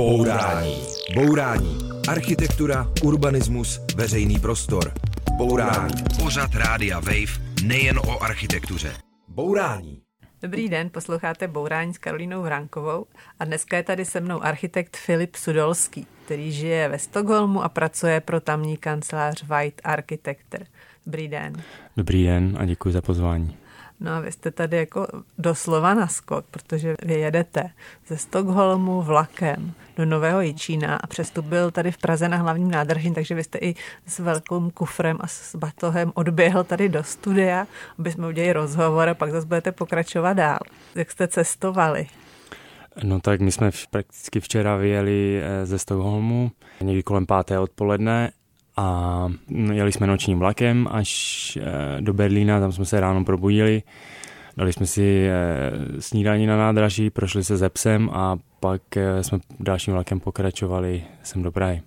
Bourání. Bourání. Architektura, urbanismus, veřejný prostor. Bourání. Pořad Rádia Wave nejen o architektuře. Bourání. Dobrý den, posloucháte Bourání s Karolínou Vránkovou a dneska je tady se mnou architekt Filip Sudolský, který žije ve Stockholmu a pracuje pro tamní kancelář White Architecture. Dobrý den. Dobrý den a děkuji za pozvání. No a vy jste tady jako doslova na skok, protože vy jedete ze Stockholmu vlakem do Nového Jičína a přestup byl tady v Praze na hlavním nádraží, takže vy jste i s velkým kufrem a s batohem odběhl tady do studia, aby jsme udělali rozhovor a pak zase budete pokračovat dál. Jak jste cestovali? No tak my jsme prakticky včera vyjeli eh, ze Stockholmu někdy kolem páté odpoledne a jeli jsme nočním vlakem až eh, do Berlína, tam jsme se ráno probudili, dali jsme si eh, snídaní na nádraží, prošli se ze psem a pak eh, jsme dalším vlakem pokračovali sem do Prahy.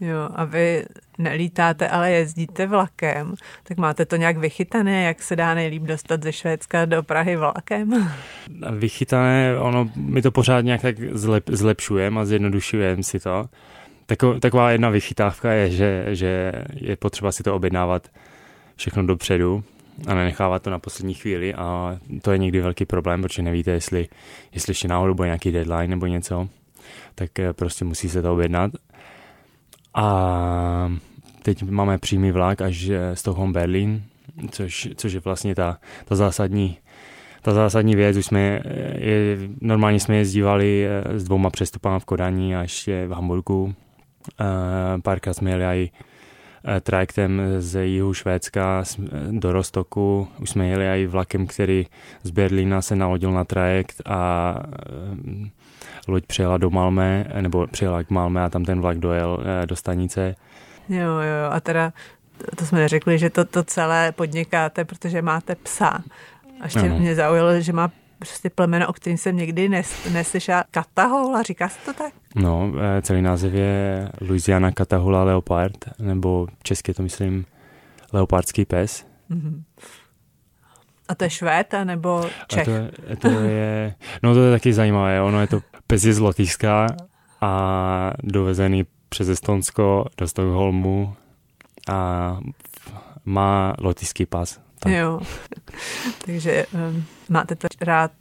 Jo, a vy nelítáte, ale jezdíte vlakem, tak máte to nějak vychytané, jak se dá nejlíp dostat ze Švédska do Prahy vlakem? Vychytané, ono, my to pořád nějak tak zlep, zlepšujeme a zjednodušujeme si to. Tako, taková jedna vychytávka je, že, že je potřeba si to objednávat všechno dopředu a nenechávat to na poslední chvíli a to je někdy velký problém, protože nevíte, jestli, jestli ještě náhodou bude nějaký deadline nebo něco, tak eh, prostě musí se to objednat. A teď máme přímý vlak až eh, Stockholm Berlin, což, což je vlastně ta, ta zásadní ta zásadní věc, už jsme, eh, je, normálně jsme jezdívali s dvouma přestupami v Kodani a ještě v Hamburgu Eh, párkrát jsme jeli i eh, trajektem z jihu Švédska do Rostoku. Už jsme jeli i vlakem, který z Berlína se nalodil na trajekt a eh, loď přijela do Malmé, nebo přijela k Malmé a tam ten vlak dojel do stanice. Jo, jo, a teda to jsme neřekli, že to, to celé podnikáte, protože máte psa. A ještě ano. mě zaujalo, že má prostě plemeno, o kterém jsem někdy nes, neslyšela. Katahoula, říká se to tak? No, eh, celý název je Louisiana Katahoula Leopard, nebo česky to myslím leopardský pes. Mm-hmm. A to je Švéd, nebo Čech? A to, to je, no to je taky zajímavé, ono je to pes je z Lotyšska a dovezený přes Estonsko do Stockholmu a má lotyšský pas. Tak. Jo, takže um, máte to rád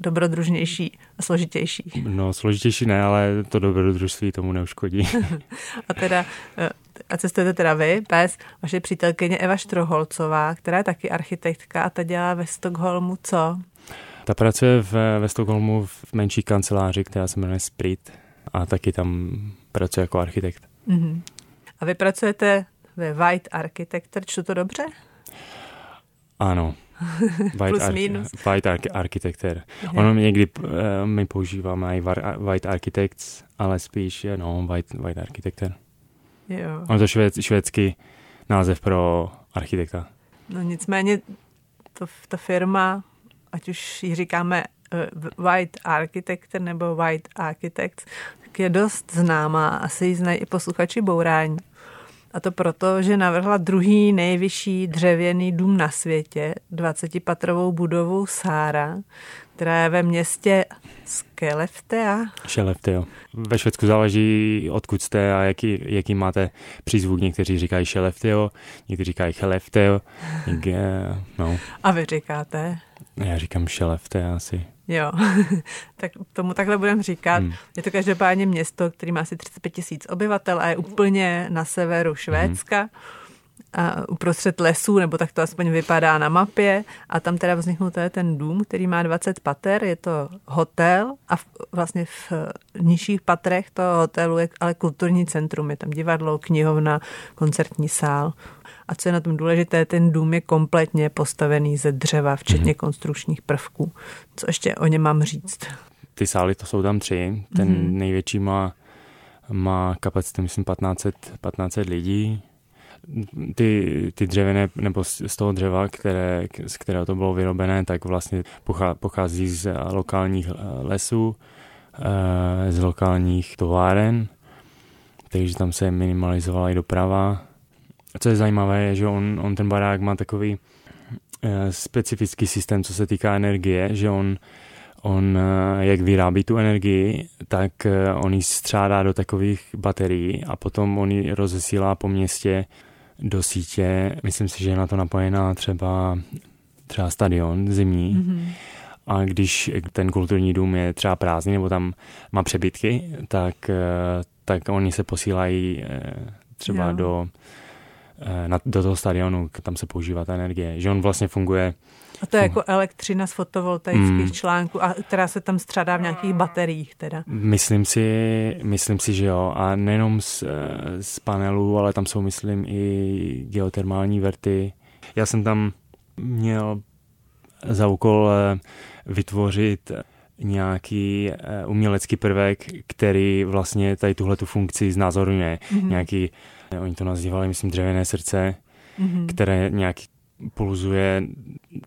dobrodružnější a složitější. No, složitější ne, ale to dobrodružství tomu neuškodí. a teda, eh, a cestujete teda vy, pes, vaše přítelkyně Eva Štroholcová, která je taky architektka a ta dělá ve Stockholmu co? Ta pracuje v, ve Stockholmu v menší kanceláři, která se jmenuje Sprit a taky tam pracuje jako architekt. Uh-huh. A vy pracujete ve White Architecture, čtu to dobře? Ano. White, Plus minus. White arch- Architecture. Ono někdy uh, my používáme i White Architects, ale spíš no, White, white Architecture. Jo. Ono to švéd, švédský název pro architekta. No nicméně to, ta firma, ať už ji říkáme uh, White Architecture nebo White Architects, tak je dost známá. Asi ji znají i posluchači Bourání. A to proto, že navrhla druhý nejvyšší dřevěný dům na světě, 20-patrovou budovu Sára, která je ve městě Skelleftea. Skelleftea. Ve Švédsku záleží, odkud jste a jaký, jaký máte přízvuk. Někteří říkají Skelleftea, někteří říkají Skelleftea. No. A vy říkáte? Já říkám Skelleftea asi. Jo, tak tomu takhle budeme říkat. Hmm. Je to každopádně město, který má asi 35 tisíc obyvatel a je úplně na severu Švédska. Hmm. A uprostřed lesů, nebo tak to aspoň vypadá na mapě. A tam teda vzniknul ten dům, který má 20 pater, je to hotel a v, vlastně v nižších patrech toho hotelu je ale kulturní centrum. Je tam divadlo, knihovna, koncertní sál. A co je na tom důležité, ten dům je kompletně postavený ze dřeva, včetně mm-hmm. konstrukčních prvků. Co ještě o něm mám říct? Ty sály, to jsou tam tři. Ten mm-hmm. největší má, má kapacitu, myslím, 1500, 1500 lidí. Ty, ty dřevěné, nebo z toho dřeva, které, z kterého to bylo vyrobené, tak vlastně pochází z lokálních lesů, eh, z lokálních továren, takže tam se minimalizovala i doprava a co je zajímavé, je, že on, on ten barák má takový uh, specifický systém, co se týká energie, že on, on, eh, jak vyrábí tu energii, tak eh, on ji střádá do takových baterií a potom on ji rozesílá po městě do sítě. Myslím si, že je na to napojená třeba, třeba stadion zimní. Mm-hmm. A když ten kulturní dům je třeba prázdný nebo tam má přebytky, tak, tak oni se posílají třeba jo. do, na, do toho stadionu, tam se používá ta energie. Že on vlastně funguje a to je jako elektřina z fotovoltaických mm. článků, a která se tam střádá v nějakých bateriích teda. Myslím si, myslím si, že jo. A nejenom z, z panelů, ale tam jsou, myslím, i geotermální verty. Já jsem tam měl za úkol eh, vytvořit nějaký eh, umělecký prvek, který vlastně tady tuhle tu funkci znázorňuje. Mm-hmm. Nějaký, oni to nazývali, myslím, dřevěné srdce, mm-hmm. které nějaký pulzuje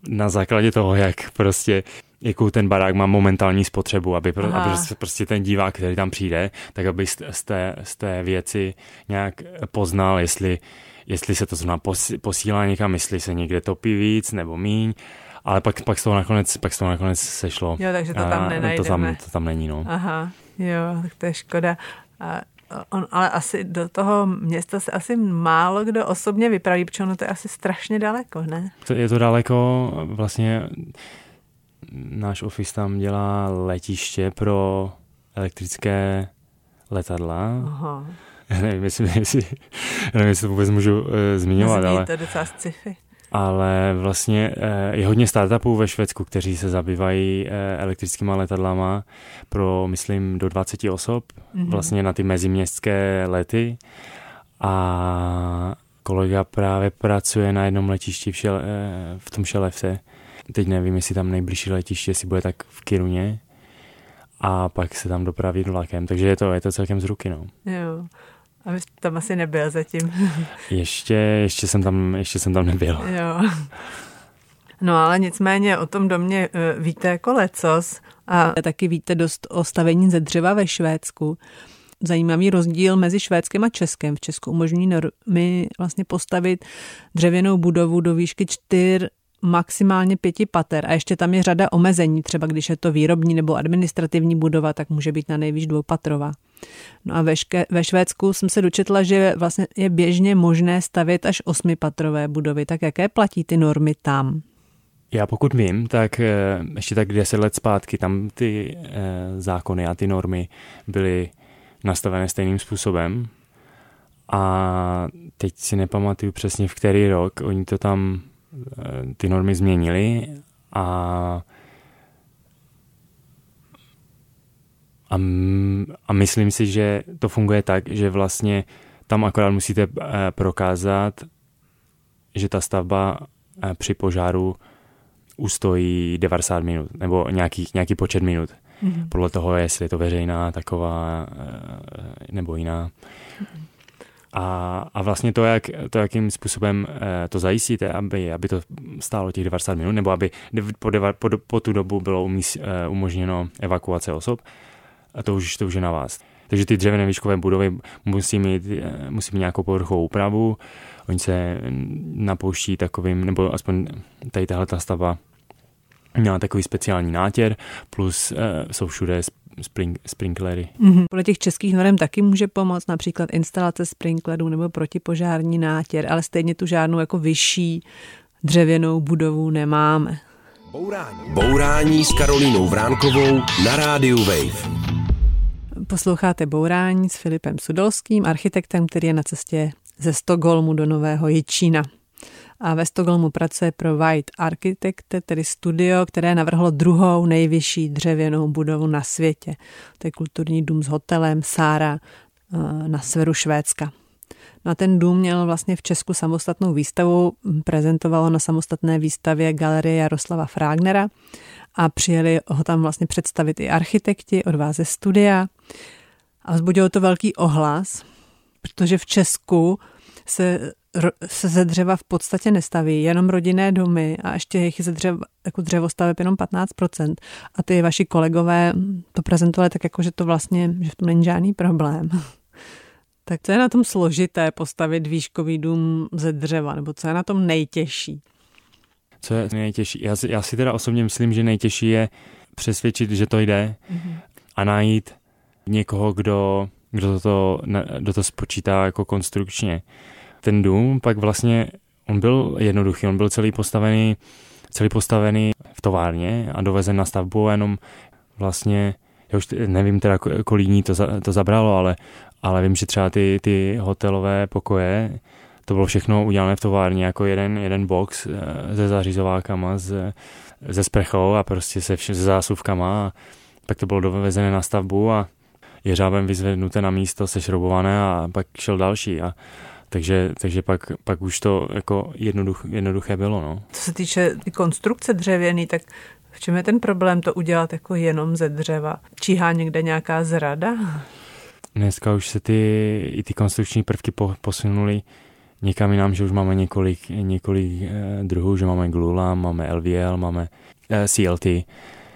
na základě toho, jak prostě jakou ten barák má momentální spotřebu, aby, pro, aby prostě ten divák, který tam přijde, tak aby z té, z té věci nějak poznal, jestli, jestli se to zrovna posílá někam, jestli se někde topí víc nebo míň, ale pak, pak, z toho nakonec, pak z toho nakonec sešlo. Jo, takže to tam nenajdeme. To tam, to tam není, no. Aha, jo, tak to je škoda. A on, ale asi do toho města se asi málo kdo osobně vypraví, protože ono to je asi strašně daleko, ne? To je to daleko, vlastně náš office tam dělá letiště pro elektrické letadla. Aha. Já nevím, jestli, jestli, nevím, jestli to vůbec můžu uh, zmiňovat, ale... to docela sci-fi ale vlastně eh, je hodně startupů ve Švédsku, kteří se zabývají eh, elektrickými letadlama pro, myslím, do 20 osob, mm-hmm. vlastně na ty meziměstské lety a kolega právě pracuje na jednom letišti v, šel, eh, v tom Šelevce. Teď nevím, jestli tam nejbližší letiště, jestli bude tak v Kiruně a pak se tam dopraví vlakem, takže je to, je to celkem z ruky, no. Jo. A vy tam asi nebyl zatím. ještě, ještě, jsem tam, ještě jsem tam nebyl. Jo. No ale nicméně o tom domě eh, víte jako lecos a taky víte dost o stavení ze dřeva ve Švédsku. Zajímavý rozdíl mezi Švédskem a Českem. V Česku umožňují normy vlastně postavit dřevěnou budovu do výšky 4 maximálně pěti pater a ještě tam je řada omezení, třeba když je to výrobní nebo administrativní budova, tak může být na nejvýš dvoupatrová. No a ve, ške, ve Švédsku jsem se dočetla, že vlastně je běžně možné stavět až osmipatrové budovy. Tak jaké platí ty normy tam? Já pokud vím, tak eh, ještě tak deset let zpátky tam ty eh, zákony a ty normy byly nastavené stejným způsobem. A teď si nepamatuju přesně v který rok, oni to tam ty normy změnili a a, a myslím si, že to funguje tak, že vlastně tam akorát musíte eh, prokázat, že ta stavba eh, při požáru ustojí 90 minut nebo nějaký, nějaký počet minut. Mm-hmm. Podle toho, jestli je to veřejná, taková nebo jiná. Mm-hmm. A, a vlastně to, jak, to, jakým způsobem eh, to zajistíte, aby, aby to stálo těch 90 minut, nebo aby po, deva, po, po tu dobu bylo umíst, eh, umožněno evakuace osob, a to už, to už je na vás. Takže ty dřevěné výškové budovy musí mít, eh, musí mít nějakou povrchovou úpravu, oni se napouští takovým, nebo aspoň tady tahle ta stavba měla takový speciální nátěr, plus jsou všude spring, sprinklery. Mm-hmm. Podle těch českých norm taky může pomoct například instalace sprinklerů nebo protipožární nátěr, ale stejně tu žádnou jako vyšší dřevěnou budovu nemáme. Bourání. Bourání s Karolínou Vránkovou na rádiu Wave. Posloucháte Bourání s Filipem Sudolským, architektem, který je na cestě ze Stockholmu do Nového Jičína a ve Stockholmu pracuje pro White Architect, tedy studio, které navrhlo druhou nejvyšší dřevěnou budovu na světě. To je kulturní dům s hotelem Sára eh, na severu Švédska. No ten dům měl vlastně v Česku samostatnou výstavu, prezentovalo na samostatné výstavě Galerie Jaroslava Fragnera a přijeli ho tam vlastně představit i architekti od vás ze studia. A vzbudilo to velký ohlas, protože v Česku se se ze dřeva v podstatě nestaví, jenom rodinné domy a ještě jich ze dřeva, jako dřevo staveb jenom 15%. A ty vaši kolegové to prezentovali tak jako, že to vlastně, že v tom není žádný problém. tak co je na tom složité postavit výškový dům ze dřeva, nebo co je na tom nejtěžší? Co je nejtěžší? Já si, já si teda osobně myslím, že nejtěžší je přesvědčit, že to jde mm-hmm. a najít někoho, kdo, kdo, to, kdo to spočítá jako konstrukčně. Ten dům pak vlastně, on byl jednoduchý, on byl celý postavený, celý postavený v továrně a dovezen na stavbu a jenom vlastně, já už nevím teda, kolik dní to, za, to zabralo, ale, ale vím, že třeba ty, ty hotelové pokoje, to bylo všechno udělané v továrně jako jeden, jeden box eh, se zařizovákama, se, se sprchou a prostě se, vše, se zásuvkama a pak to bylo dovezené na stavbu a jeřábem vyzvednuté na místo, sešroubované a pak šel další a takže, takže pak, pak už to jako jednoduch, jednoduché bylo. No. Co se týče konstrukce dřevěný, tak v čem je ten problém to udělat jako jenom ze dřeva? Číhá někde nějaká zrada? Dneska už se ty, i ty konstrukční prvky po, posunuly někam jinam, že už máme několik, několik eh, druhů, že máme Glula, máme LVL, máme eh, CLT.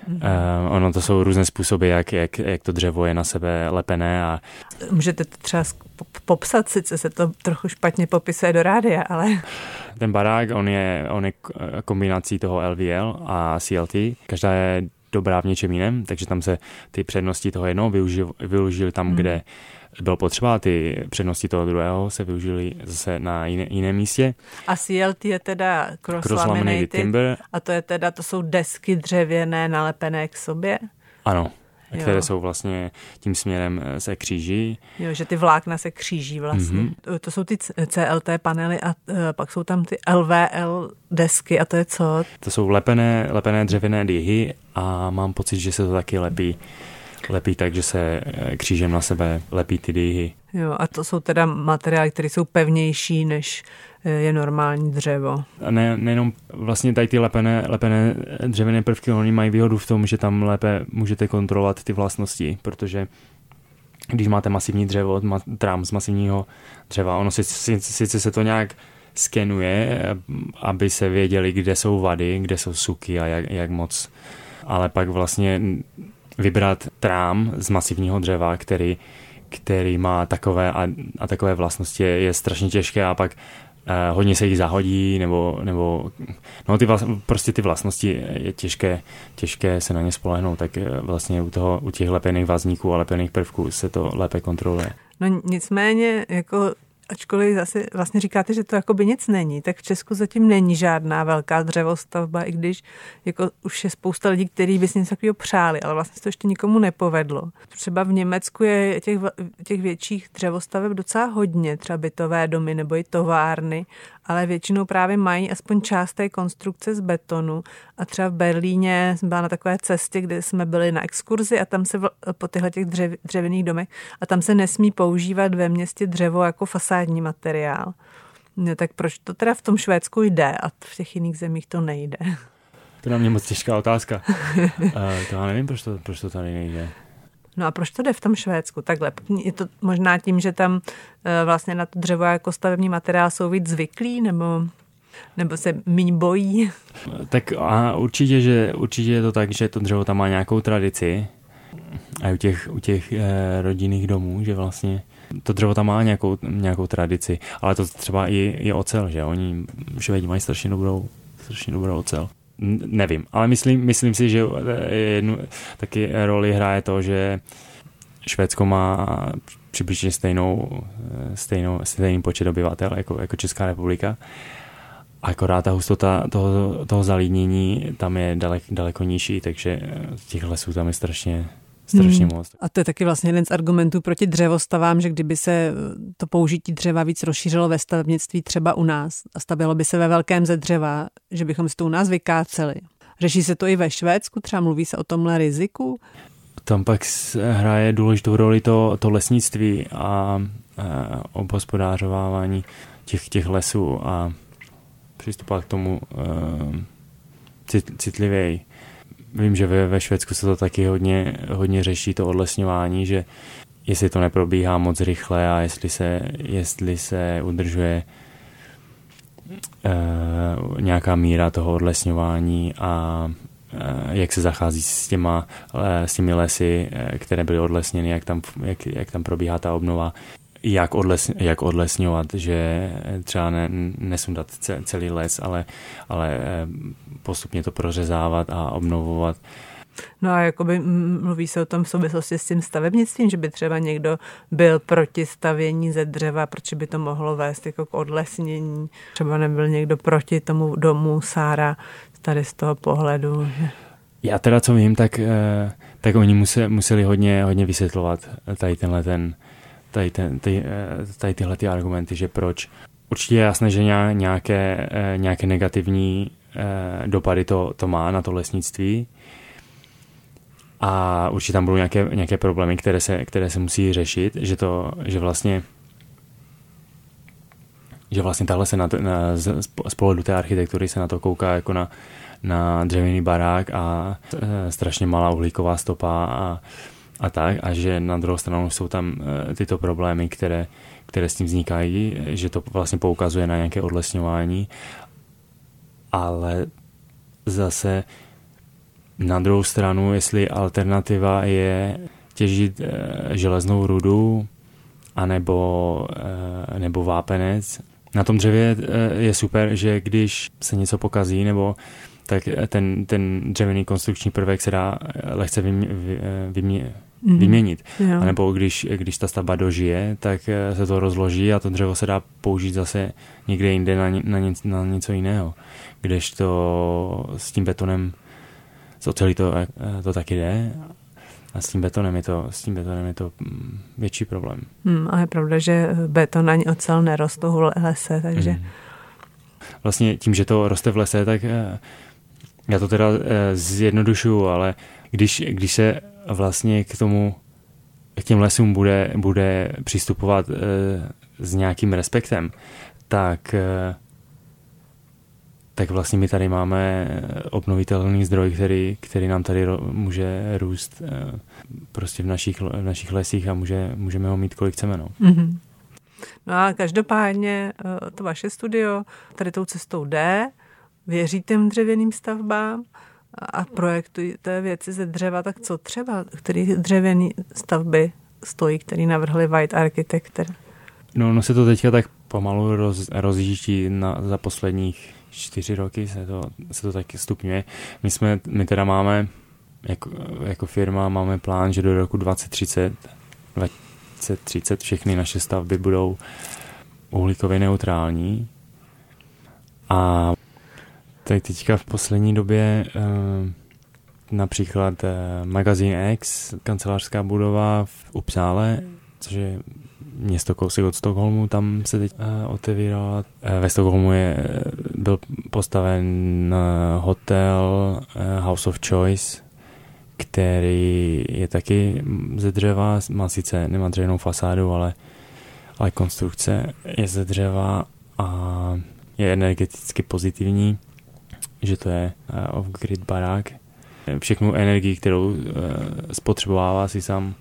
Mm-hmm. Uh, ono to jsou různé způsoby, jak, jak, jak to dřevo je na sebe lepené. A... Můžete to třeba popsat, sice se to trochu špatně popisuje do rádia, ale... Ten barák, on je, on je kombinací toho LVL a CLT. Každá je dobrá v něčem jiném, takže tam se ty přednosti toho jednoho využili, využili tam, hmm. kde bylo potřeba, ty přednosti toho druhého se využili zase na jiné, jiné místě. A CLT je teda cross, cross laminated, timber. A to je teda, to jsou desky dřevěné nalepené k sobě? Ano, které jo. jsou vlastně tím směrem eh, se kříží. Jo, že ty vlákna se kříží vlastně. Mm-hmm. To jsou ty CLT panely a uh, pak jsou tam ty LVL desky a to je co? To jsou lepené, lepené dřevěné dýhy a mám pocit, že se to taky lepí lepí tak, že se eh, křížem na sebe lepí ty dýhy. Jo, a to jsou teda materiály, které jsou pevnější než eh, je normální dřevo. A ne, nejenom vlastně tady ty lepené, lepené dřevěné prvky, oni mají výhodu v tom, že tam lépe můžete kontrolovat ty vlastnosti, protože když máte masivní dřevo, trám z masivního dřeva, ono sice, sice se to nějak skenuje, aby se věděli, kde jsou vady, kde jsou suky a jak, jak moc, ale pak vlastně vybrat trám z masivního dřeva, který, který má takové a, a takové vlastnosti, je, strašně těžké a pak eh, hodně se jich zahodí, nebo, nebo no ty vlast, prostě ty vlastnosti je těžké, těžké se na ně spolehnout, tak eh, vlastně u, toho, u těch lepených vazníků a lepených prvků se to lépe kontroluje. No nicméně, jako ačkoliv zase vlastně říkáte, že to jako by nic není, tak v Česku zatím není žádná velká dřevostavba, i když jako už je spousta lidí, kteří by si něco takového přáli, ale vlastně to ještě nikomu nepovedlo. Třeba v Německu je těch, těch větších dřevostaveb docela hodně, třeba bytové domy nebo i továrny ale většinou právě mají aspoň část té konstrukce z betonu. A třeba v Berlíně jsem byla na takové cestě, kde jsme byli na exkurzi a tam se po těchto těch dřev, dřevěných domech a tam se nesmí používat ve městě dřevo jako fasádní materiál. No, tak proč to teda v tom Švédsku jde a v těch jiných zemích to nejde? To na mě moc těžká otázka. uh, to já nevím, proč to, proč to tady nejde. No a proč to jde v tom Švédsku takhle? Je to možná tím, že tam eh, vlastně na to dřevo jako stavební materiál jsou víc zvyklí, nebo nebo se míň bojí? Tak a určitě, že, určitě je to tak, že to dřevo tam má nějakou tradici a u těch, u těch eh, rodinných domů, že vlastně to dřevo tam má nějakou, nějakou tradici, ale to třeba i, i ocel, že oni švédi mají strašně dobrou, strašně dobrou ocel nevím, ale myslím, myslím si, že eh, jednu taky roli hraje to, že Švédsko má přibližně stejnou, eh, stejnou, stejný počet obyvatel jako, jako Česká republika. A akorát ta hustota toho, toho zalínění tam je dalek, daleko nižší, takže těch lesů tam je strašně, strašně hmm. moc. A to je taky vlastně jeden z argumentů proti dřevostavám, že kdyby se to použití dřeva víc rozšířilo ve stavebnictví třeba u nás a stavilo by se ve velkém ze dřeva, že bychom si to u nás vykáceli. Řeší se to i ve Švédsku, třeba mluví se o tomhle riziku? Tam pak hraje důležitou roli to, to lesnictví a, a obhospodářovávání těch, těch lesů a přistupovat k tomu uh, cit, citlivěji vím, že ve, ve Švédsku se to taky hodně, hodně řeší, to odlesňování, že jestli to neprobíhá moc rychle a jestli se, jestli se udržuje uh, nějaká míra toho odlesňování a uh, jak se zachází s, těma, uh, s těmi lesy, které byly odlesněny, jak tam, jak, jak tam probíhá ta obnova jak, odles, jak odlesňovat, že třeba ne, nesundat celý les, ale, ale postupně to prořezávat a obnovovat. No a jakoby mluví se o tom v souvislosti s tím stavebnictvím, že by třeba někdo byl proti stavění ze dřeva, protože by to mohlo vést jako k odlesnění. Třeba nebyl někdo proti tomu domu Sára tady z toho pohledu. Že... Já teda co vím, tak, eh, tak oni museli, museli hodně, hodně vysvětlovat tady tenhle ten, tady, ten, tady, eh, tady tyhle ty argumenty, že proč. Určitě je jasné, že nějaké, eh, nějaké negativní dopady to, to má na to lesnictví, a určitě tam budou nějaké, nějaké problémy, které se, které se musí řešit, že to, že vlastně že vlastně tahle se na, to, na z, z pohledu té architektury se na to kouká jako na, na dřevěný barák a e, strašně malá uhlíková stopa a, a tak a že na druhou stranu jsou tam e, tyto problémy, které, které s tím vznikají, že to vlastně poukazuje na nějaké odlesňování, ale zase na druhou stranu, jestli alternativa je těžit e, železnou rudu anebo, nebo vápenec. Na tom dřevě je super, že když se něco pokazí nebo tak ten, ten dřevěný konstrukční prvek se dá lehce vym, vy, vymě, mm. vyměnit. Jo. A nebo když, když ta stavba dožije, tak se to rozloží a to dřevo se dá použít zase někde jinde na, na, na něco jiného. Kdežto s tím betonem z ocelí to, eh, to taky jde a s tím betonem je to, s tím betonem je to mm, větší problém. Hmm, a je pravda, že beton ani ocel nerostou v lese, takže... Hmm. Vlastně tím, že to roste v lese, tak eh, já to teda eh, zjednodušuju, ale když, když se vlastně k tomu, k těm lesům bude, bude přistupovat s nějakým respektem, tak tak vlastně my tady máme obnovitelný zdroj, který, který nám tady může růst eh, prostě v našich, v našich lesích a může, můžeme ho mít kolik chceme. No. Mm-hmm. No a každopádně to vaše studio tady tou cestou jde, věří těm dřevěným stavbám a projektujete věci ze dřeva, tak co třeba, který dřevěný stavby stojí, který navrhli White Architect? No, no se to teďka tak pomalu roz, rozjíždí na, za posledních čtyři roky se to, se to taky stupňuje. My, jsme, my teda máme jako, jako firma máme plán, že do roku 2030, 2030 všechny naše stavby budou uhlíkově neutrální. A tady teďka v poslední době eh, například eh, magazín X, kancelářská budova v Upsále, což je město kousek od Stockholmu, tam se teď uh, otevírala. Ve Stockholmu je, byl postaven hotel House of Choice, který je taky ze dřeva, má sice, nemá dřevěnou fasádu, ale, ale konstrukce je ze dřeva a je energeticky pozitivní, že to je uh, off-grid barák. Všechnu energii, kterou uh, spotřebovává si sám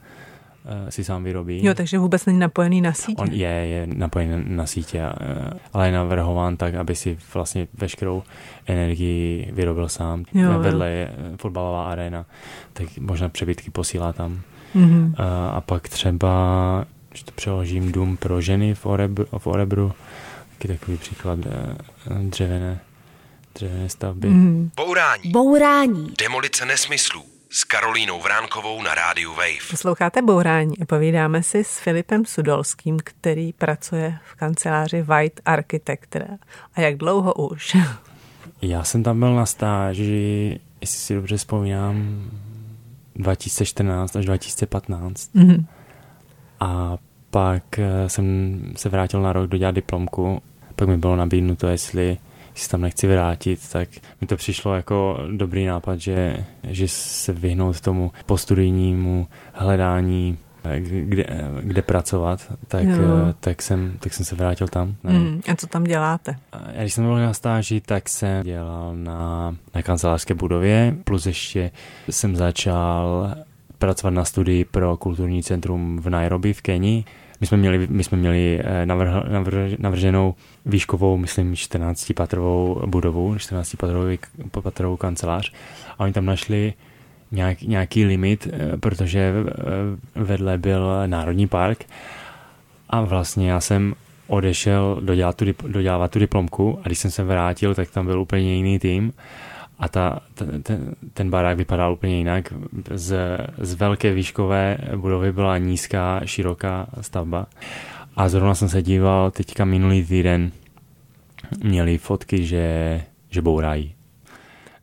Eh, si sám vyrobí. Jo, takže vůbec není napojený na sítě. On je, je napojený na sítě, eh, ale je navrhován tak, aby si vlastně veškerou energii vyrobil sám. Jo, Vedle jo. je eh, fotbalová arena, tak možná přebytky posílá tam. Mm-hmm. A, a pak třeba, že to přeložím, dům pro ženy v Orebru, v Orebru taky takový příklad dřevěné, dřevěné stavby. Mm. Bourání. Bourání. Demolice nesmyslů s Karolínou Vránkovou na rádiu Wave. Posloucháte Bourání a povídáme si s Filipem Sudolským, který pracuje v kanceláři White Architect. A jak dlouho už? Já jsem tam byl na stáži, jestli si dobře vzpomínám, 2014 až 2015. Mm-hmm. A pak eh, jsem se vrátil na rok dodělat diplomku. Pak mi bylo nabídnuto, jestli si tam nechci vrátit, tak mi to přišlo jako dobrý nápad, že, že se vyhnout tomu postudijnímu hledání kde, kde pracovat, tak, tak, jsem, tak jsem se vrátil tam. Mm, a co tam děláte? Já když jsem byl na stáži, tak jsem dělal na, na kancelářské budově, plus ještě jsem začal pracovat na studii pro kulturní centrum v Nairobi v Kenii my jsme měli, my jsme měli eh, navrh, navrh, navrženou výškovou, myslím, 14-patrovou budovu, 14-patrovou patrovou kancelář. A oni tam našli nějak, nějaký limit, eh, protože eh, vedle byl Národní park. A vlastně já jsem odešel dodělat tu, dodělávat tu diplomku a když jsem se vrátil, tak tam byl úplně jiný tým a ta, ten, ten, ten barák vypadal úplně jinak. Z, z velké výškové budovy byla nízká, široká stavba. A zrovna jsem se díval teďka minulý týden, měli fotky, že, že bourají.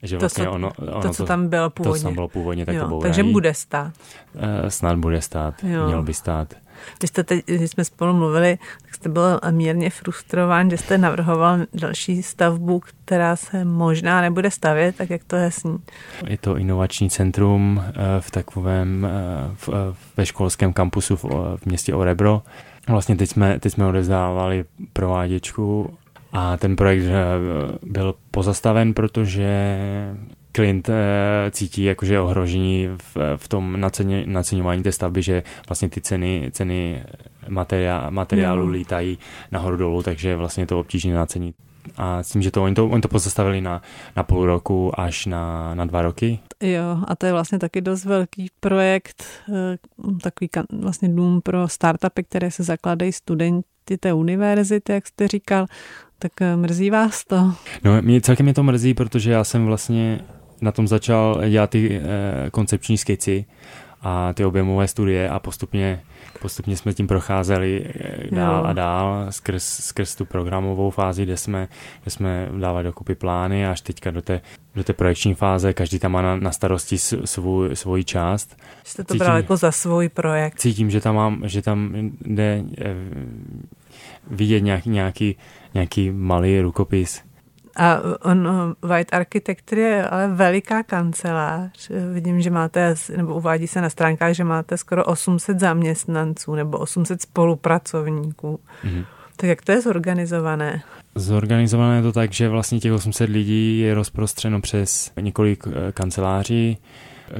Že to, vlastně co, ono, ono to, co tam bylo původně. To, co tam bylo původně, tak jo, to bourají. Takže bude stát. Uh, snad bude stát, jo. měl by stát. Když, jste teď, když jsme spolu mluvili, tak jste byl mírně frustrován, že jste navrhoval další stavbu, která se možná nebude stavět, tak jak to je s ní? Je to inovační centrum eh, v takovém eh, v, ve školském kampusu v, v městě Orebro. Vlastně teď jsme, teď jsme odevzdávali prováděčku a ten projekt eh, byl pozastaven, protože klient eh, cítí jakože ohrožení v, v tom naceně, naceňování té stavby, že vlastně ty ceny, ceny materiál, materiálu no. lítají nahoru dolů, takže vlastně to obtížně nacení. A s tím, že to oni to, oni to pozastavili na, na půl roku až na, na dva roky. Jo, a to je vlastně taky dost velký projekt, eh, takový vlastně dům pro startupy, které se zakládají studenti té univerzity, jak jste říkal. Tak eh, mrzí vás to? No, mě, celkem mě to mrzí, protože já jsem vlastně na tom začal dělat ty eh, koncepční skici a ty objemové studie a postupně, postupně jsme tím procházeli eh, dál a dál skrz, skrz tu programovou fázi, kde jsme, kde jsme dávali dokupy plány až teďka do té, do té projekční fáze, každý tam má na, na starosti svůj, svoji část. Jste to cítím, bral jako za svůj projekt. Cítím, že tam, mám, že tam jde eh, vidět nějaký, nějaký, nějaký malý rukopis, a on, White Architecture je ale veliká kancelář. Vidím, že máte, nebo uvádí se na stránkách, že máte skoro 800 zaměstnanců nebo 800 spolupracovníků. Mm-hmm. Tak jak to je zorganizované? Zorganizované je to tak, že vlastně těch 800 lidí je rozprostřeno přes několik eh, kanceláří.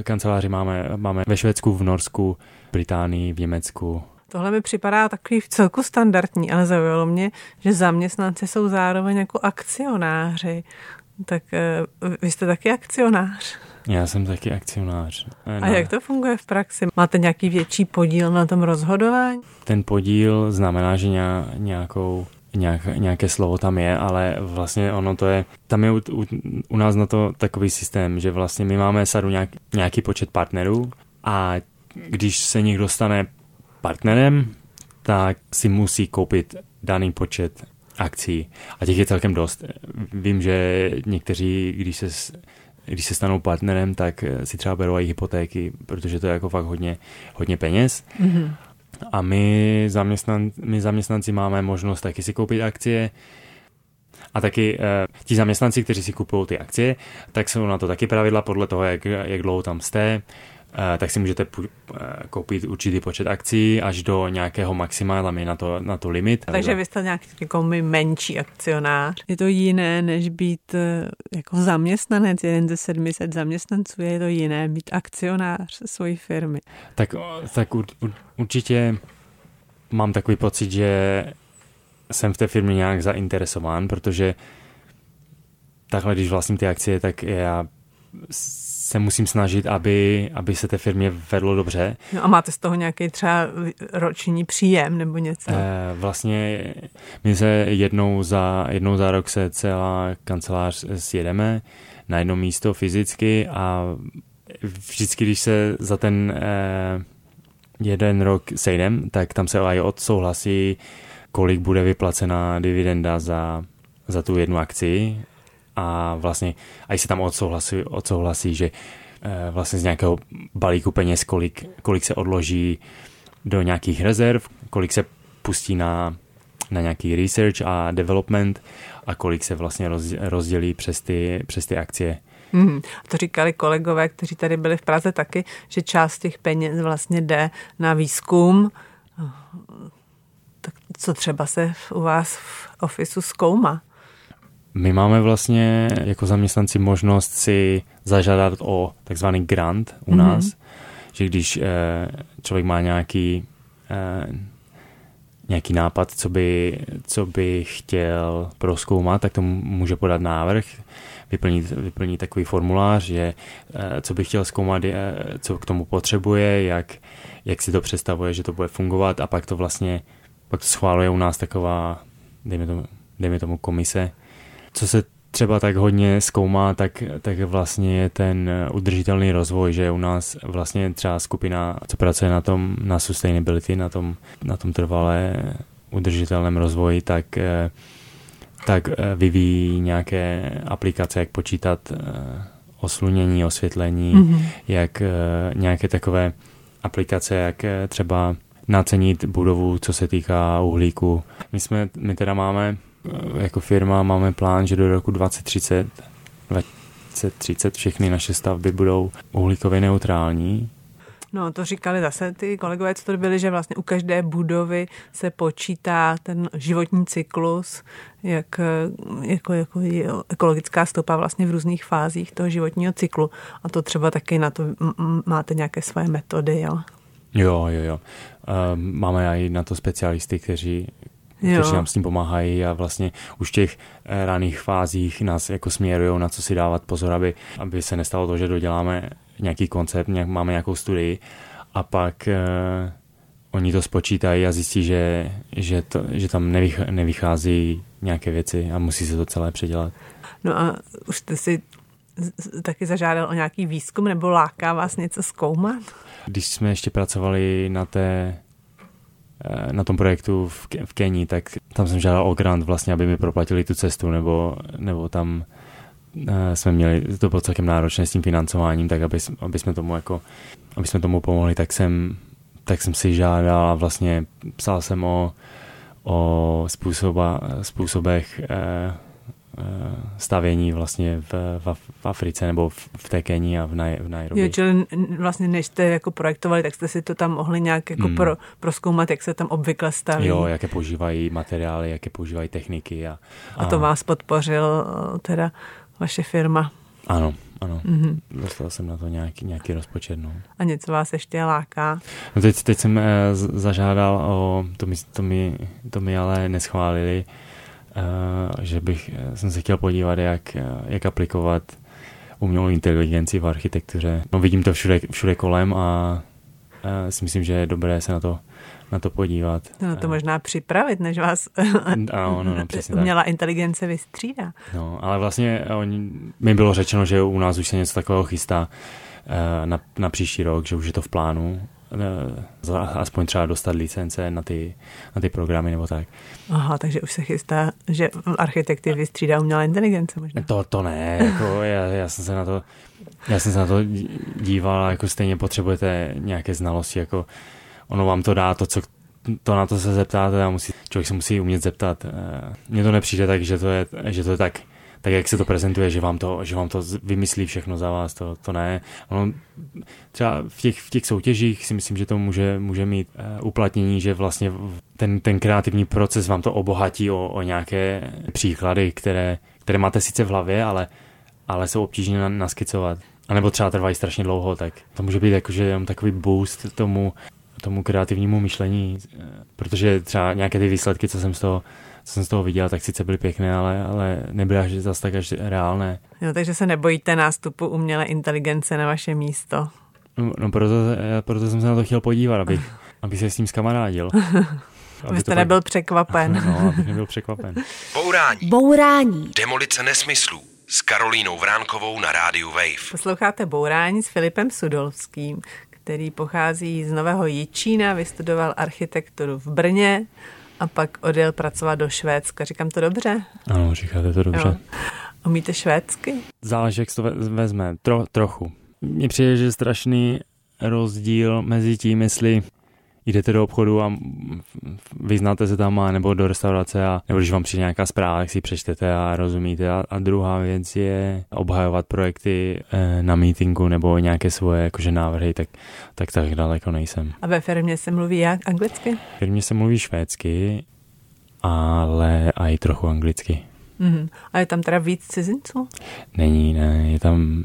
Kanceláři máme, máme ve Švédsku, v Norsku, Británii, v Německu, Tohle mi připadá takový v celku standardní, ale zaujalo mě, že zaměstnanci jsou zároveň jako akcionáři. Tak eh, vy jste taky akcionář. Já jsem taky akcionář. A jak to funguje v praxi? Máte nějaký větší podíl na tom rozhodování? Ten podíl znamená, že nějakou nějak, nějaké slovo tam je, ale vlastně ono to je, tam je u, u, u nás na to takový systém, že vlastně my máme sadu nějak, nějaký počet partnerů a když se někdo stane partnerem, tak si musí koupit daný počet akcí. A těch je celkem dost. Vím, že někteří, když se, když se stanou partnerem, tak si třeba berou i hypotéky, protože to je jako fakt hodně, hodně peněz. Mm-hmm. A my, zaměstnan, my zaměstnanci máme možnost taky si koupit akcie. A taky eh, ti zaměstnanci, kteří si kupují ty akcie, tak jsou na to taky pravidla podle toho, jak, jak dlouho tam jste. Eh, tak si můžete eh, koupit určitý počet akcí až do nějakého maxima, tam je na to, na to limit. Takže vy jste nějaký jako menší akcionář. Je to jiné, než být eh, jako zaměstnanec, jeden ze 700 zaměstnanců, je to jiné být akcionář svojí firmy. Tak, tak ur, ur, určitě mám takový pocit, že jsem v té firmě nějak zainteresován, protože takhle, když vlastním ty akcie, tak já se musím snažit, aby, aby se té firmě vedlo dobře. No a máte z toho nějaký třeba roční příjem nebo něco? E, vlastně my se jednou za, jednou za rok se celá kancelář sjedeme na jedno místo fyzicky a vždycky, když se za ten e, jeden rok sejdem, tak tam se aj odsouhlasí, kolik bude vyplacena dividenda za, za tu jednu akci a vlastně a se tam odsouhlasí, odsouhlasí že eh, vlastně z nějakého balíku peněz, kolik, kolik se odloží do nějakých rezerv, kolik se pustí na, na nějaký research a development a kolik se vlastně rozdělí přes ty, přes ty akcie. Hmm, to říkali kolegové, kteří tady byli v Praze taky, že část těch peněz vlastně jde na výzkum. Tak co třeba se u vás v ofisu zkoumá? My máme vlastně jako zaměstnanci možnost si zažádat o takzvaný grant u mm-hmm. nás, že když eh, člověk má nějaký eh, nějaký nápad, co by, co by chtěl proskoumat, tak to může podat návrh, vyplnit, vyplnit takový formulář, že eh, co by chtěl zkoumat, co k tomu potřebuje, jak, jak si to představuje, že to bude fungovat a pak to vlastně pak to schváluje u nás taková, dejme tomu, dejme tomu komise, co se třeba tak hodně zkoumá, tak, tak vlastně je ten udržitelný rozvoj, že u nás vlastně třeba skupina, co pracuje na tom, na sustainability, na tom, na tom trvalé udržitelném rozvoji, tak, eh, tak eh, vyvíjí nějaké aplikace, jak počítat eh, oslunění, osvětlení, mm-hmm. jak nějaké takové aplikace, jak třeba nacenit budovu, co se týká uhlíku. My jsme, my teda máme jako firma máme plán, že do roku 2030, 2030 všechny naše stavby budou uhlíkově neutrální. No, to říkali zase ty kolegové, co to byli, že vlastně u každé budovy se počítá ten životní cyklus, jak jako, jako ekologická stopa vlastně v různých fázích toho životního cyklu. A to třeba taky na to máte nějaké svoje metody, jo? Jo, jo, jo. Máme i na to specialisty, kteří, jo. kteří nám s tím pomáhají a vlastně už v těch eh, raných fázích nás jako směrují, na co si dávat pozor, aby, aby se nestalo to, že doděláme nějaký koncept, nějak, máme nějakou studii a pak uh, oni to spočítají a zjistí, že, že, to, že tam nevych, nevychází nějaké věci a musí se to celé předělat. No a už jste si taky zažádal o nějaký výzkum nebo láká vás něco zkoumat? Když jsme ještě pracovali na té eh, na tom projektu v, v Kenii, tak tam jsem žádal o grant vlastně, aby mi proplatili tu cestu, nebo, nebo tam Eh, jsme měli, to bylo celkem náročné s tím financováním, tak aby, aby jsme tomu jako, aby jsme tomu pomohli, tak jsem, tak jsem si žádal a vlastně psal jsem o, o způsoba, způsobech eh, eh, stavění vlastně v, v, v Africe nebo v, v té Kenii a v, Nai, v Nairobi. Jo, čili vlastně než jste jako projektovali, tak jste si to tam mohli nějak jako hmm. pro, proskoumat, jak se tam obvykle staví. Jo, jaké používají materiály, jaké používají techniky. A, a, a to vás podpořil teda vaše firma. Ano, ano. Mm-hmm. Dostal jsem na to nějaký, nějaký rozpočet. No. A něco vás ještě láká? No teď, teď jsem eh, zažádal o, to mi, to mi, to mi ale neschválili, eh, že bych, eh, jsem se chtěl podívat, jak, eh, jak aplikovat umělou inteligenci v architektuře. No vidím to všude, všude kolem a eh, si myslím, že je dobré se na to na to podívat. No to možná připravit, než vás no, no, no, přesně umělá tak. inteligence vystřídá. No, ale vlastně oni, mi bylo řečeno, že u nás už se něco takového chystá eh, na, na příští rok, že už je to v plánu eh, aspoň třeba dostat licence na ty, na ty programy nebo tak. Aha, takže už se chystá, že architekty vystřídá umělá inteligence možná. To, to ne, jako já, já jsem se na to já jsem se na to díval, jako stejně potřebujete nějaké znalosti, jako ono vám to dá to, co to na to se zeptáte a musí, člověk se musí umět zeptat. Eh, mně to nepřijde tak, že to je, že to je tak, tak jak se to prezentuje, že vám to, že vám to vymyslí všechno za vás, to, to ne. Ono, třeba v těch, v těch soutěžích si myslím, že to může, může mít uh, uplatnění, že vlastně ten, ten kreativní proces vám to obohatí o, o nějaké příklady, které, které máte sice v hlavě, ale, ale jsou obtížně naskicovat. A nebo třeba trvají strašně dlouho, tak to může být jakože jenom takový boost tomu, tomu kreativnímu myšlení, eh, protože třeba nějaké ty výsledky, co jsem z toho, co jsem z toho viděl, tak sice byly pěkné, ale, ale nebyly až zase tak až reálné. No, takže se nebojíte nástupu umělé inteligence na vaše místo? No, no proto, eh, proto jsem se na to chtěl podívat, aby, aby se s tím zkamarádil. Abyste nebyl pak... překvapen. No, abych nebyl překvapen. Bourání. Bourání. Demolice nesmyslů s Karolínou Vránkovou na rádiu Wave. Posloucháte Bourání s Filipem Sudolským, který pochází z Nového Jičína, vystudoval architekturu v Brně a pak odjel pracovat do Švédska. Říkám to dobře? Ano, říkáte to dobře. Jo. Umíte švédsky? Záleží, jak to vezme. Tro, trochu. Mně přijde, že je strašný rozdíl mezi tím, jestli jdete do obchodu a vyznáte se tam, a nebo do restaurace, a, nebo když vám přijde nějaká zpráva, tak si ji přečtete a rozumíte. A, a druhá věc je obhajovat projekty e, na meetingu nebo nějaké svoje jakože návrhy, tak, tak tak daleko nejsem. A ve firmě se mluví jak anglicky? V firmě se mluví švédsky, ale i trochu anglicky. Mm-hmm. A je tam teda víc cizinců? Není, ne, je tam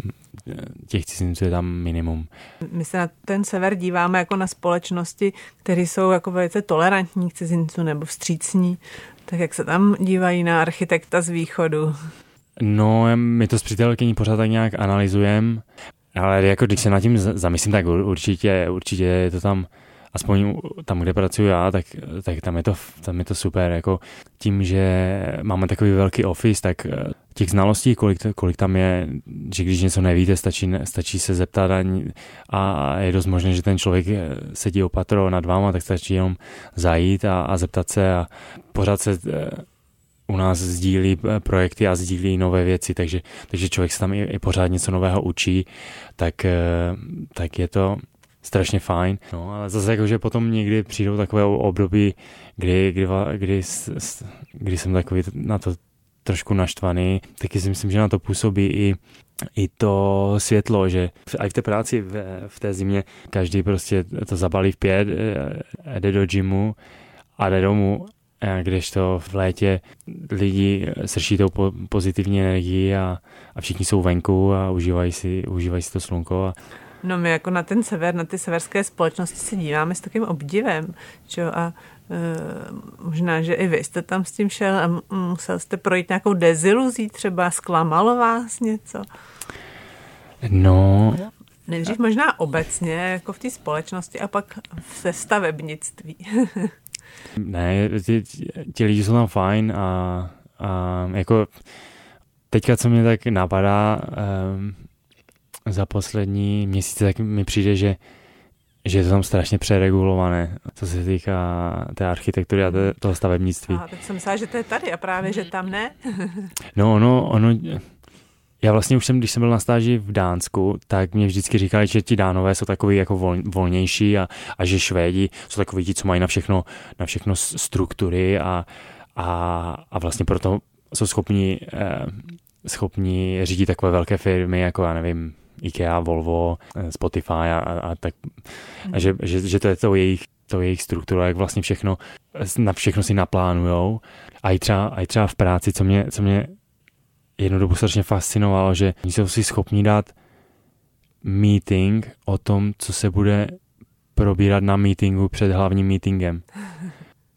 těch cizinců je tam minimum. My se na ten sever díváme jako na společnosti, které jsou jako velice tolerantní k cizinců nebo vstřícní. Tak jak se tam dívají na architekta z východu? No, my to s přítelkyní pořád tak nějak analyzujeme, ale jako když se nad tím zamyslím, tak určitě, určitě je to tam aspoň tam, kde pracuji já, tak, tak tam, je to, tam je to super. Jako tím, že máme takový velký office, tak eh, těch znalostí, kolik, kolik tam je, že když něco nevíte, stačí, stačí se zeptat a, a je dost možné, že ten člověk eh, sedí opatro nad váma, tak stačí jenom zajít a, a zeptat se a pořád se eh, u nás sdílí projekty a sdílí nové věci, takže, takže člověk se tam i, i pořád něco nového učí, tak, tak je to strašně fajn. No, ale zase jakože potom někdy přijdou takové období, kdy, kdy, kdy, kdy jsem takový na to trošku naštvaný, taky si myslím, že na to působí i i to světlo, že i v té práci v, v té zimě každý prostě to zabalí v pět, eh, jde do gymu a jde domů, kdežto v létě lidi srší tou pozitivní energii a, a všichni jsou venku a užívají si, užívají si to slunko. A, No my jako na ten sever, na ty severské společnosti se díváme s takým obdivem, čo? a e, možná, že i vy jste tam s tím šel a musel jste projít nějakou deziluzí třeba, zklamalo vás něco? No... Nejdřív možná obecně, jako v té společnosti a pak v stavebnictví. ne, ti, ti lidi jsou tam fajn a, a jako teďka, co mě tak napadá, um, za poslední měsíce, tak mi přijde, že že je to tam strašně přeregulované, co se týká té architektury a toho stavebnictví. A tak jsem myslela, že to je tady a právě, že tam ne. no, ono, ono, já vlastně už jsem, když jsem byl na stáži v Dánsku, tak mě vždycky říkali, že ti Dánové jsou takový jako vol, volnější a, a že Švédi jsou takový ti, co mají na všechno, na všechno struktury a, a, a vlastně proto jsou schopni, eh, schopni řídit takové velké firmy, jako já nevím, IKEA, Volvo, eh, Spotify a, a tak. A že, že, že to je to jejich, to jejich struktura, jak vlastně všechno, na všechno si naplánujou. A i třeba, a i třeba v práci, co mě, co mě jednu dobu strašně fascinovalo, že jsou si schopni dát meeting o tom, co se bude probírat na meetingu před hlavním meetingem.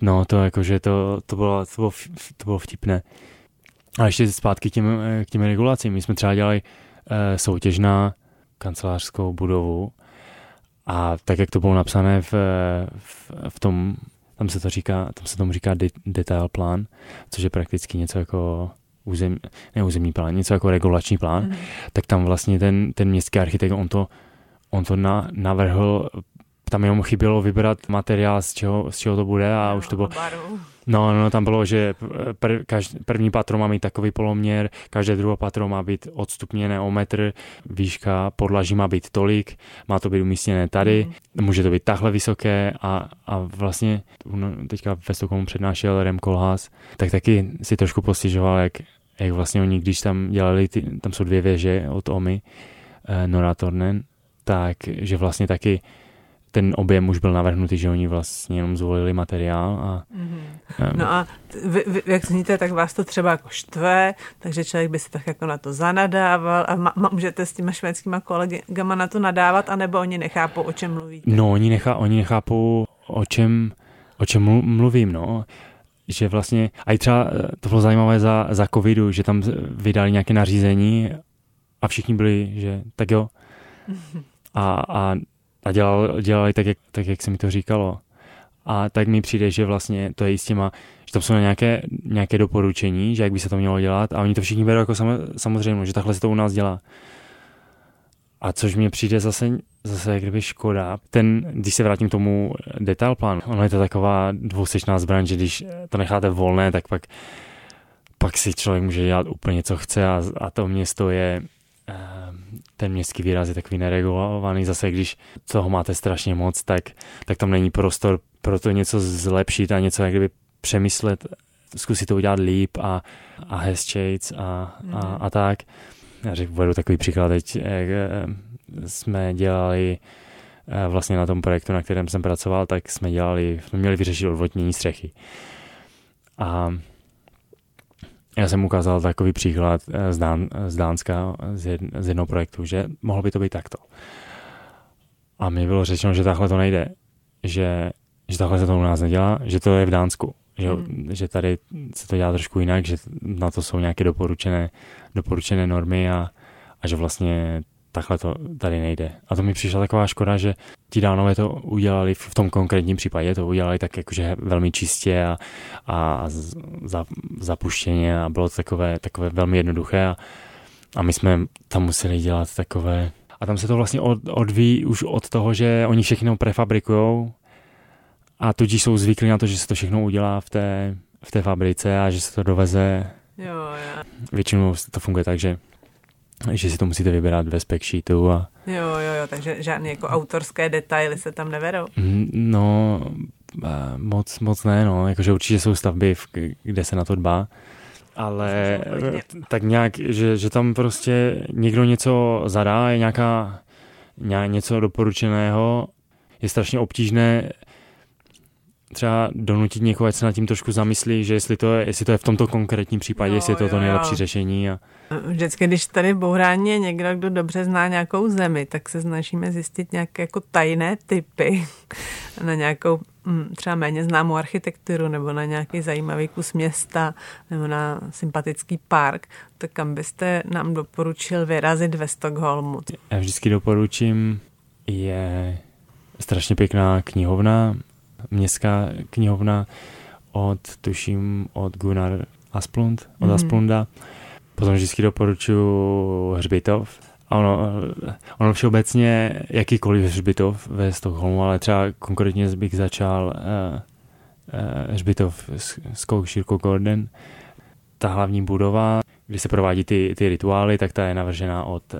No to jakože to, to, bylo, to, bylo, to bylo vtipné. A ještě zpátky k těm, eh, k těm regulacím. My jsme třeba dělali soutěž na kancelářskou budovu a tak, jak to bylo napsané v, v, v tom, tam se to říká, tam se tomu říká de, detail plán, což je prakticky něco jako územ, ne územní plán, něco jako regulační plán, mm. tak tam vlastně ten, ten městský architekt, on to, on to na, navrhl, tam jenom chybělo vybrat materiál, z čeho, z čeho to bude a no, už to bylo... Baru. No, no, tam bylo, že pr, každý, první patro má mít takový poloměr, každé druhé patro má být odstupněné o metr, výška podlaží má být tolik, má to být umístěné tady, mm. může to být takhle vysoké a, a vlastně no, teďka ve Stockholmu přednášel Rem Kolhás, tak taky si trošku postižoval, jak, jak vlastně oni, když tam dělali, ty, tam jsou dvě věže od OMI, eh, Nora Tornen, tak, že vlastně taky ten objem už byl navrhnutý, že oni vlastně jenom zvolili materiál. A, mm-hmm. No a vy, vy, jak zníte, tak vás to třeba jako štve, takže člověk by si tak jako na to zanadával a ma, můžete s těma švédskýma kolegama na to nadávat, anebo oni nechápou, o čem mluvíte? No, oni, nechá, oni nechápou, o čem, o čem mluvím, no že vlastně, a i třeba eh, to bylo zajímavé za, za covidu, že tam vydali nějaké nařízení a všichni byli, že tak jo. A, a a dělal, dělali tak jak, tak, jak se mi to říkalo. A tak mi přijde, že vlastně to je i s těma, že tam jsou nějaké, nějaké doporučení, že jak by se to mělo dělat a oni to všichni berou jako samozřejmě, že takhle se to u nás dělá. A což mě přijde zase, zase jak kdyby škoda. Ten, když se vrátím k tomu detail plánu, ono je to taková dvousečná zbraň, že když to necháte volné, tak pak, pak si člověk může dělat úplně co chce a, a to město je ten městský výraz je takový neregulovaný. Zase, když toho máte strašně moc, tak, tak tam není prostor pro to něco zlepšit a něco jak kdyby přemyslet, zkusit to udělat líp a, a hezčejc a, a, a tak. Já řekl, uvedu takový příklad, teď jak eh, jsme dělali eh, vlastně na tom projektu, na kterém jsem pracoval, tak jsme dělali, jsme měli vyřešit odvodnění střechy. A já jsem ukázal takový příklad eh, z, Dán, z Dánska, z, jed, z jednoho projektu, že mohlo by to být takto. A mi bylo řečeno, že takhle to nejde, že, že takhle se to u nás nedělá, že to je v Dánsku, že, mm. že tady se to dělá trošku jinak, že na to jsou nějaké doporučené, doporučené normy a, a že vlastně takhle to tady nejde. A to mi přišla taková škoda, že ti dánové to udělali v tom konkrétním případě, to udělali tak jakože velmi čistě a, a za, zapuštěně a bylo to takové, takové velmi jednoduché a, a my jsme tam museli dělat takové a tam se to vlastně od, odvíjí už od toho, že oni všechno prefabrikujou a tudíž jsou zvyklí na to, že se to všechno udělá v té, v té fabrice a že se to doveze. Jo, jo. Většinou to funguje tak, že že si to musíte vybrat ve spec sheetu. A... Jo, jo, jo, takže žádné jako autorské detaily se tam nevedou? No, moc, moc ne, no, jakože určitě jsou stavby, kde se na to dbá, ale tak nějak, že, že tam prostě někdo něco zadá, je nějaká, nějak něco doporučeného, je strašně obtížné třeba donutit někoho, ať se nad tím trošku zamyslí, že jestli to je, jestli to je v tomto konkrétním případě, jo, jestli je to jo, to nejlepší jo. řešení. A... Vždycky, když tady v Bourání je někdo, kdo dobře zná nějakou zemi, tak se snažíme zjistit nějaké jako tajné typy na nějakou mm, třeba méně známou architekturu nebo na nějaký zajímavý kus města nebo na sympatický park, tak kam byste nám doporučil vyrazit ve Stockholmu? Já vždycky doporučím, je strašně pěkná knihovna, městská knihovna od, tuším, od Gunnar Asplund, od mm. Asplunda. Potom vždycky doporučuji hřbitov. A ono, ono všeobecně jakýkoliv hřbitov ve Stockholmu, ale třeba konkrétně bych začal uh, uh, hřbitov s Koušírkou Gordon. Ta hlavní budova, kdy se provádí ty, ty rituály, tak ta je navržená od uh,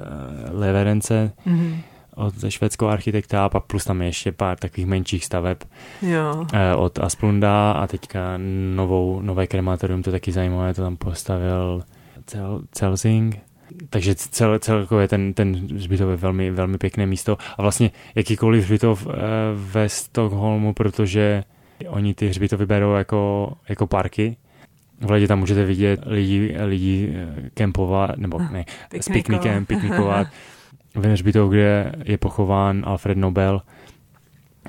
Leverence. Mm-hmm od švédského architekta a pak plus tam je ještě pár takových menších staveb jo. Eh, od Asplunda a teďka novou, nové krematorium, to taky zajímavé, to tam postavil Cel, Celsing. Takže cel, celkově ten, ten hřbitov je velmi, velmi pěkné místo a vlastně jakýkoliv hřbitov eh, ve Stockholmu, protože oni ty hřbitovy berou jako, jako parky, v ledě tam můžete vidět lidi, lidi eh, kempovat, nebo ne, s piknikem, piknikovat. ve hřbitov, kde je pochován Alfred Nobel,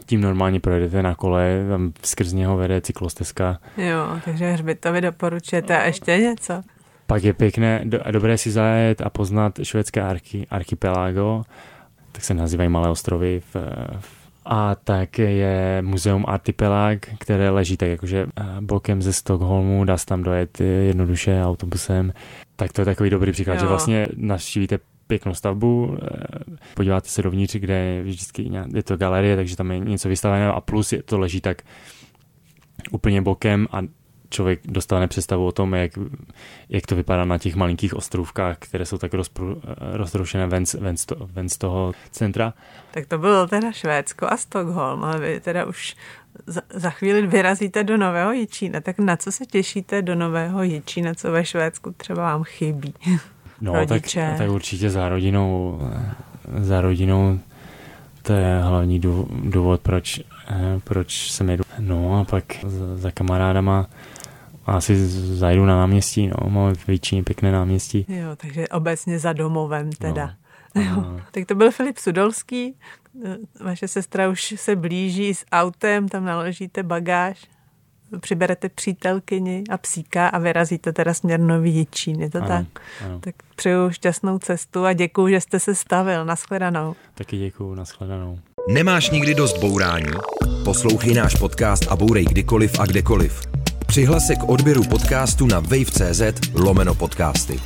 tím normálně projedete na kole, tam skrz něho vede cyklostezka. Jo, takže hřbitovy doporučujete a ještě něco? Pak je pěkné a dobré si zajet a poznat švédské archi, archipelago, tak se nazývají Malé ostrovy v, v a tak je muzeum Artipelag, které leží tak jakože eh, bokem ze Stockholmu, dá se tam dojet jednoduše autobusem. Tak to je takový dobrý příklad, jo. že vlastně navštívíte pěknou stavbu, eh, podíváte se dovnitř, kde je vždycky je to galerie, takže tam je něco vystaveného a plus je to leží tak úplně bokem a člověk dostane představu o tom, jak, jak to vypadá na těch malinkých ostrovkách, které jsou tak rozpru, roztroušené ven, ven, z ven z toho centra. Tak to bylo teda Švédsko a Stockholm, ale vy teda už za, za chvíli vyrazíte do Nového Jičína, tak na co se těšíte do Nového Jičína, co ve Švédsku třeba vám chybí? No, tak, tak určitě za rodinou, za rodinou to je hlavní důvod, proč, eh, proč jsem jedu. No a pak za, kamarádama asi zajdu na náměstí, no, máme většině pěkné náměstí. Jo, takže obecně za domovem teda. No. Jo. Tak to byl Filip Sudolský, vaše sestra už se blíží s autem, tam naložíte bagáž přiberete přítelkyni a psíka a vyrazíte teda směr Nový Jičín, je to ano, tak? Ano. Tak přeju šťastnou cestu a děkuji, že jste se stavil. Naschledanou. Taky děkuji, naschledanou. Nemáš nikdy dost bourání? Poslouchej náš podcast a bourej kdykoliv a kdekoliv. Přihlas se k odběru podcastu na wave.cz lomeno podcasty.